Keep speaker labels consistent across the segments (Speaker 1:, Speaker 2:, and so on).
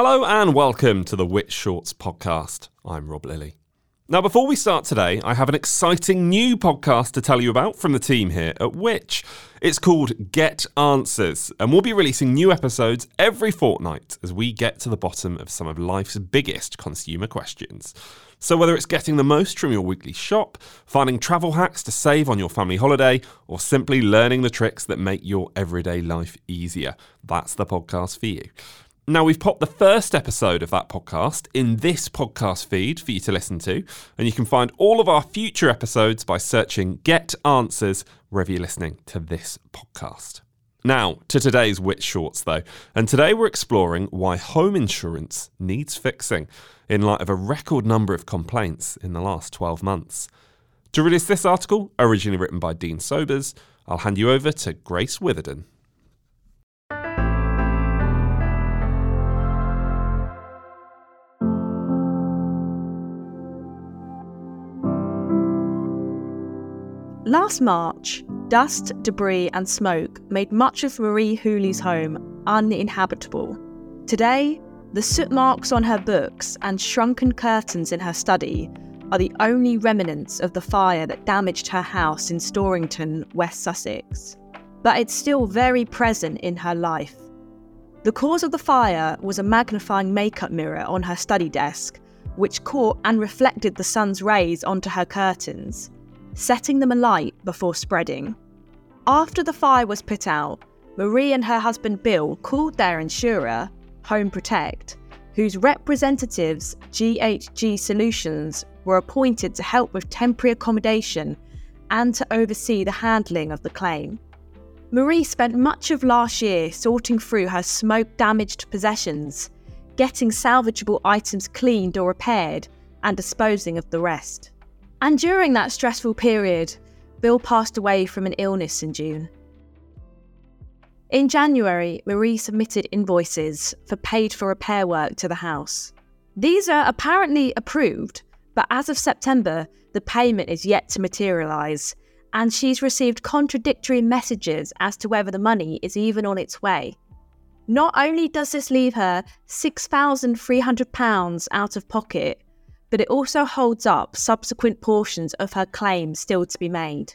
Speaker 1: Hello and welcome to the Which Shorts podcast. I'm Rob Lilly. Now, before we start today, I have an exciting new podcast to tell you about from the team here at Which. It's called Get Answers, and we'll be releasing new episodes every fortnight as we get to the bottom of some of life's biggest consumer questions. So, whether it's getting the most from your weekly shop, finding travel hacks to save on your family holiday, or simply learning the tricks that make your everyday life easier, that's the podcast for you. Now, we've popped the first episode of that podcast in this podcast feed for you to listen to, and you can find all of our future episodes by searching Get Answers wherever you're listening to this podcast. Now, to today's Which Shorts, though, and today we're exploring why home insurance needs fixing in light of a record number of complaints in the last 12 months. To release this article, originally written by Dean Sobers, I'll hand you over to Grace Witherden.
Speaker 2: Last March, dust, debris, and smoke made much of Marie Hooley's home uninhabitable. Today, the soot marks on her books and shrunken curtains in her study are the only remnants of the fire that damaged her house in Storrington, West Sussex. But it's still very present in her life. The cause of the fire was a magnifying makeup mirror on her study desk, which caught and reflected the sun's rays onto her curtains setting them alight before spreading. After the fire was put out, Marie and her husband Bill called their insurer, Home Protect, whose representatives, GHG Solutions, were appointed to help with temporary accommodation and to oversee the handling of the claim. Marie spent much of last year sorting through her smoke damaged possessions, getting salvageable items cleaned or repaired, and disposing of the rest. And during that stressful period, Bill passed away from an illness in June. In January, Marie submitted invoices for paid for repair work to the house. These are apparently approved, but as of September, the payment is yet to materialise, and she's received contradictory messages as to whether the money is even on its way. Not only does this leave her £6,300 out of pocket, but it also holds up subsequent portions of her claim still to be made.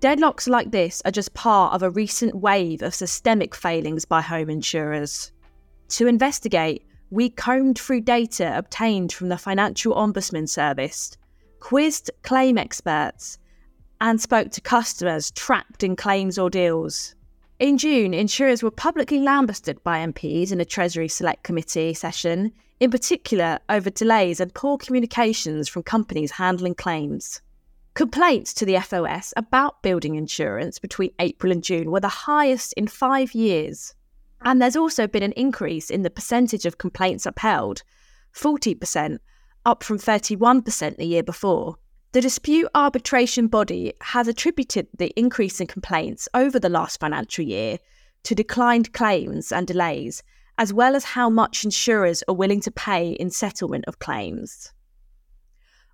Speaker 2: Deadlocks like this are just part of a recent wave of systemic failings by home insurers. To investigate, we combed through data obtained from the Financial Ombudsman Service, quizzed claim experts, and spoke to customers trapped in claims ordeals. In June, insurers were publicly lambasted by MPs in a Treasury Select Committee session in particular over delays and poor communications from companies handling claims. Complaints to the FOS about building insurance between April and June were the highest in five years. And there's also been an increase in the percentage of complaints upheld 40%, up from 31% the year before. The dispute arbitration body has attributed the increase in complaints over the last financial year to declined claims and delays as well as how much insurers are willing to pay in settlement of claims.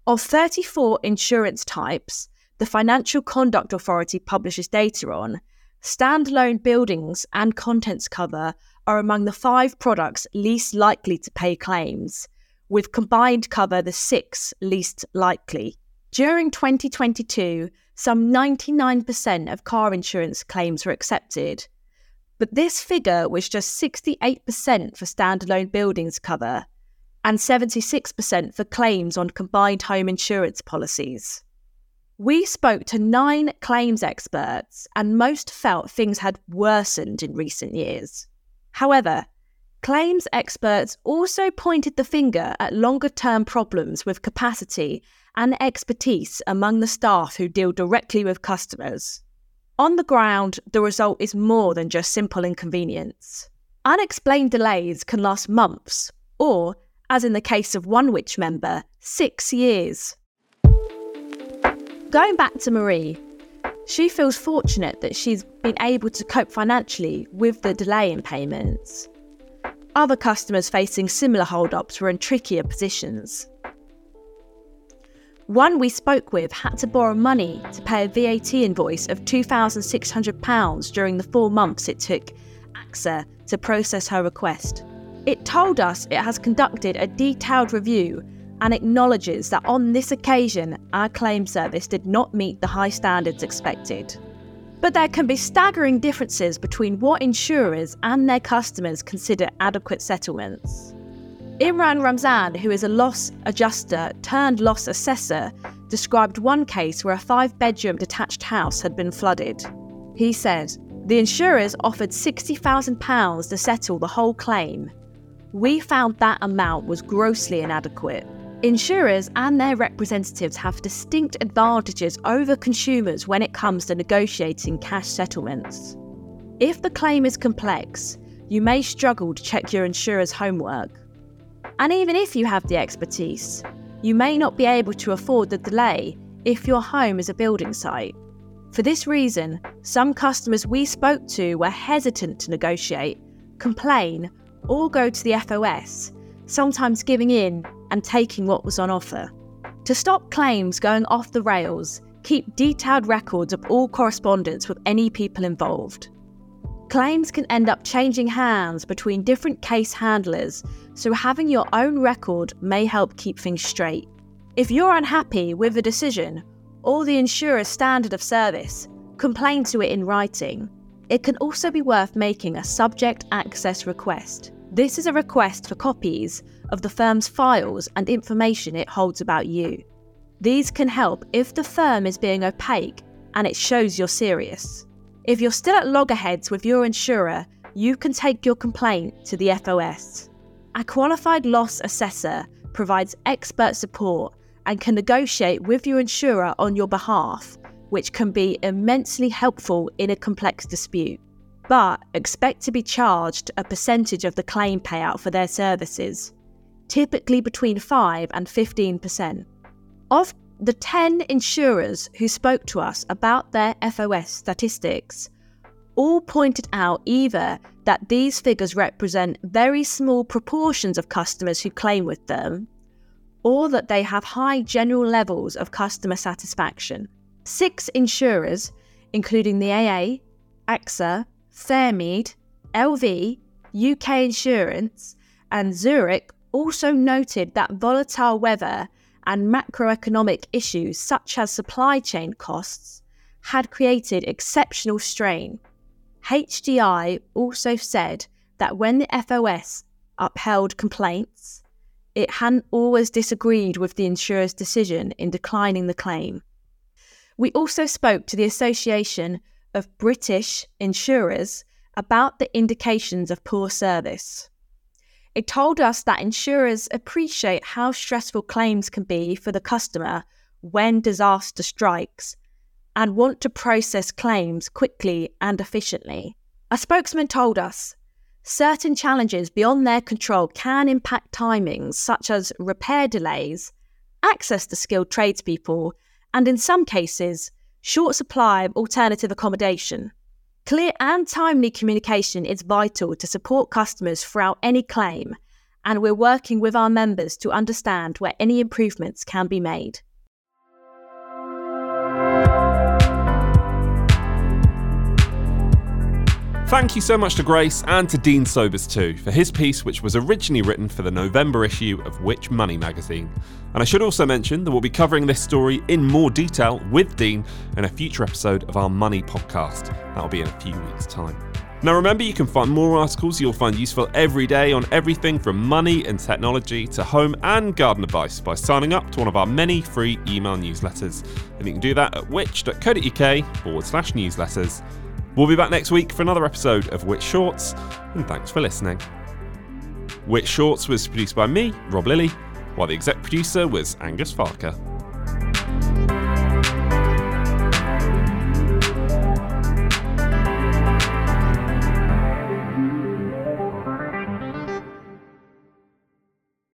Speaker 2: Of 34 insurance types, the Financial Conduct Authority publishes data on, standalone buildings and contents cover are among the five products least likely to pay claims, with combined cover the sixth least likely. During 2022, some 99% of car insurance claims were accepted, but this figure was just 68% for standalone buildings cover and 76% for claims on combined home insurance policies. We spoke to nine claims experts, and most felt things had worsened in recent years. However, claims experts also pointed the finger at longer term problems with capacity and expertise among the staff who deal directly with customers. On the ground, the result is more than just simple inconvenience. Unexplained delays can last months, or, as in the case of one Which member, six years. Going back to Marie, she feels fortunate that she's been able to cope financially with the delay in payments. Other customers facing similar hold-ups were in trickier positions. One we spoke with had to borrow money to pay a VAT invoice of £2,600 during the four months it took AXA to process her request. It told us it has conducted a detailed review and acknowledges that on this occasion our claim service did not meet the high standards expected. But there can be staggering differences between what insurers and their customers consider adequate settlements. Imran Ramzan, who is a loss adjuster turned loss assessor, described one case where a five bedroom detached house had been flooded. He said, The insurers offered £60,000 to settle the whole claim. We found that amount was grossly inadequate. Insurers and their representatives have distinct advantages over consumers when it comes to negotiating cash settlements. If the claim is complex, you may struggle to check your insurer's homework. And even if you have the expertise, you may not be able to afford the delay if your home is a building site. For this reason, some customers we spoke to were hesitant to negotiate, complain, or go to the FOS, sometimes giving in and taking what was on offer. To stop claims going off the rails, keep detailed records of all correspondence with any people involved. Claims can end up changing hands between different case handlers, so having your own record may help keep things straight. If you're unhappy with a decision or the insurer's standard of service, complain to it in writing. It can also be worth making a subject access request. This is a request for copies of the firm's files and information it holds about you. These can help if the firm is being opaque and it shows you're serious. If you're still at loggerheads with your insurer, you can take your complaint to the FOS. A qualified loss assessor provides expert support and can negotiate with your insurer on your behalf, which can be immensely helpful in a complex dispute but expect to be charged a percentage of the claim payout for their services, typically between 5 and 15%. Of the 10 insurers who spoke to us about their FOS statistics, all pointed out either that these figures represent very small proportions of customers who claim with them, or that they have high general levels of customer satisfaction. Six insurers, including the AA, AXA, Fairmead, LV, UK Insurance, and Zurich also noted that volatile weather and macroeconomic issues such as supply chain costs had created exceptional strain. HDI also said that when the FOS upheld complaints, it hadn't always disagreed with the insurer's decision in declining the claim. We also spoke to the Association of British insurers about the indications of poor service. It told us that insurers appreciate how stressful claims can be for the customer when disaster strikes and want to process claims quickly and efficiently. A spokesman told us certain challenges beyond their control can impact timings, such as repair delays, access to skilled tradespeople, and in some cases, short supply of alternative accommodation. Clear and timely communication is vital to support customers throughout any claim, and we're working with our members to understand where any improvements can be made.
Speaker 1: Thank you so much to Grace and to Dean Sobers too for his piece, which was originally written for the November issue of Which Money magazine. And I should also mention that we'll be covering this story in more detail with Dean in a future episode of our Money podcast. That'll be in a few weeks' time. Now, remember, you can find more articles you'll find useful every day on everything from money and technology to home and garden advice by signing up to one of our many free email newsletters. And you can do that at which.co.uk forward slash newsletters. We'll be back next week for another episode of Which Shorts, and thanks for listening. Which Shorts was produced by me, Rob Lilly, while the exec producer was Angus Farquhar.